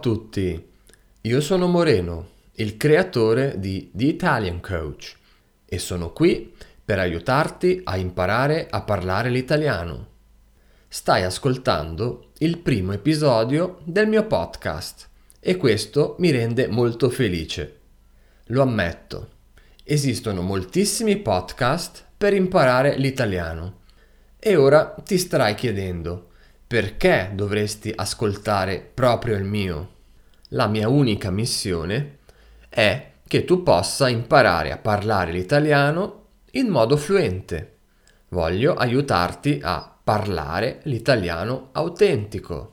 tutti, io sono Moreno, il creatore di The Italian Coach e sono qui per aiutarti a imparare a parlare l'italiano. Stai ascoltando il primo episodio del mio podcast e questo mi rende molto felice. Lo ammetto, esistono moltissimi podcast per imparare l'italiano e ora ti starai chiedendo perché dovresti ascoltare proprio il mio? La mia unica missione è che tu possa imparare a parlare l'italiano in modo fluente. Voglio aiutarti a parlare l'italiano autentico.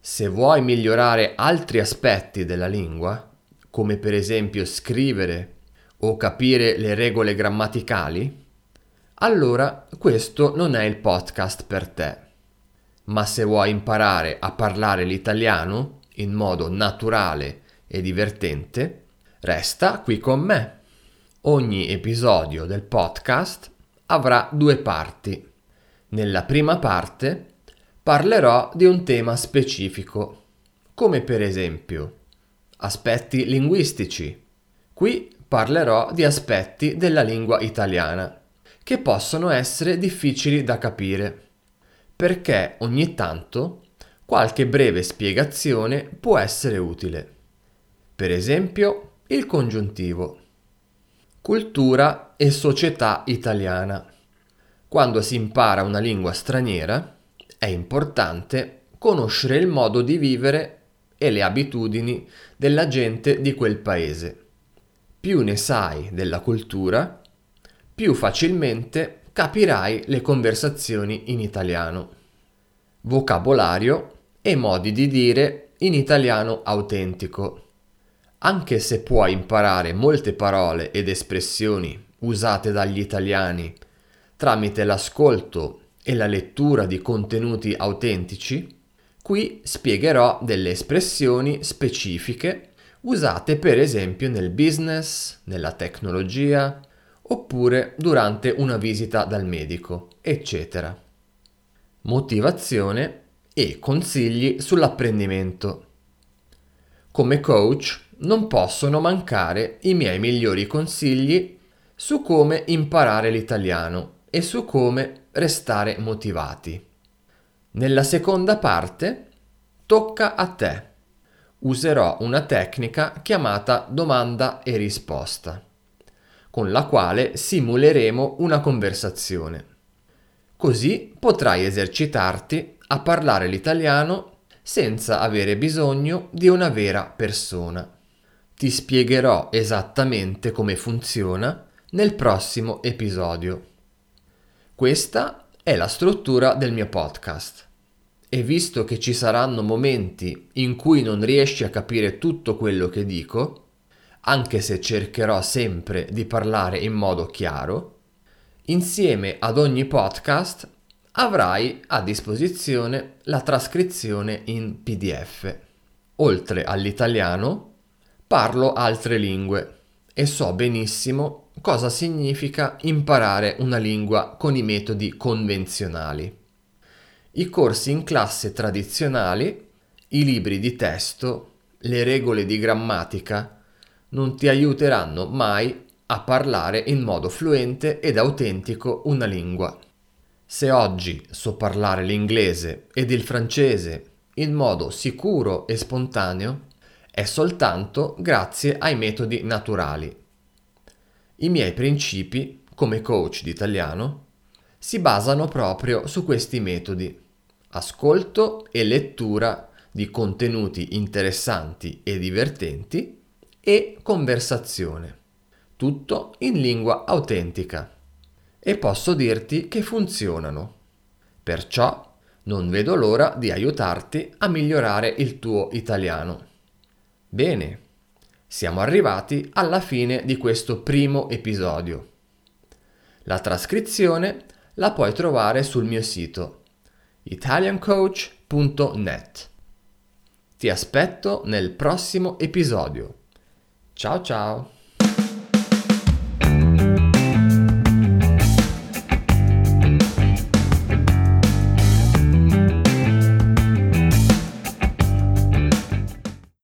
Se vuoi migliorare altri aspetti della lingua, come per esempio scrivere o capire le regole grammaticali, allora questo non è il podcast per te ma se vuoi imparare a parlare l'italiano in modo naturale e divertente, resta qui con me. Ogni episodio del podcast avrà due parti. Nella prima parte parlerò di un tema specifico, come per esempio aspetti linguistici. Qui parlerò di aspetti della lingua italiana che possono essere difficili da capire perché ogni tanto qualche breve spiegazione può essere utile. Per esempio, il congiuntivo. Cultura e società italiana. Quando si impara una lingua straniera è importante conoscere il modo di vivere e le abitudini della gente di quel paese. Più ne sai della cultura, più facilmente capirai le conversazioni in italiano. Vocabolario e modi di dire in italiano autentico. Anche se puoi imparare molte parole ed espressioni usate dagli italiani tramite l'ascolto e la lettura di contenuti autentici, qui spiegherò delle espressioni specifiche usate per esempio nel business, nella tecnologia, oppure durante una visita dal medico, eccetera. Motivazione e consigli sull'apprendimento. Come coach non possono mancare i miei migliori consigli su come imparare l'italiano e su come restare motivati. Nella seconda parte tocca a te. Userò una tecnica chiamata domanda e risposta con la quale simuleremo una conversazione. Così potrai esercitarti a parlare l'italiano senza avere bisogno di una vera persona. Ti spiegherò esattamente come funziona nel prossimo episodio. Questa è la struttura del mio podcast. E visto che ci saranno momenti in cui non riesci a capire tutto quello che dico, anche se cercherò sempre di parlare in modo chiaro, insieme ad ogni podcast avrai a disposizione la trascrizione in PDF. Oltre all'italiano, parlo altre lingue e so benissimo cosa significa imparare una lingua con i metodi convenzionali. I corsi in classe tradizionali, i libri di testo, le regole di grammatica, non ti aiuteranno mai a parlare in modo fluente ed autentico una lingua. Se oggi so parlare l'inglese ed il francese in modo sicuro e spontaneo, è soltanto grazie ai metodi naturali. I miei principi, come coach di italiano, si basano proprio su questi metodi. Ascolto e lettura di contenuti interessanti e divertenti e conversazione. Tutto in lingua autentica. E posso dirti che funzionano. Perciò non vedo l'ora di aiutarti a migliorare il tuo italiano. Bene, siamo arrivati alla fine di questo primo episodio. La trascrizione la puoi trovare sul mio sito italiancoach.net. Ti aspetto nel prossimo episodio. Ciao ciao!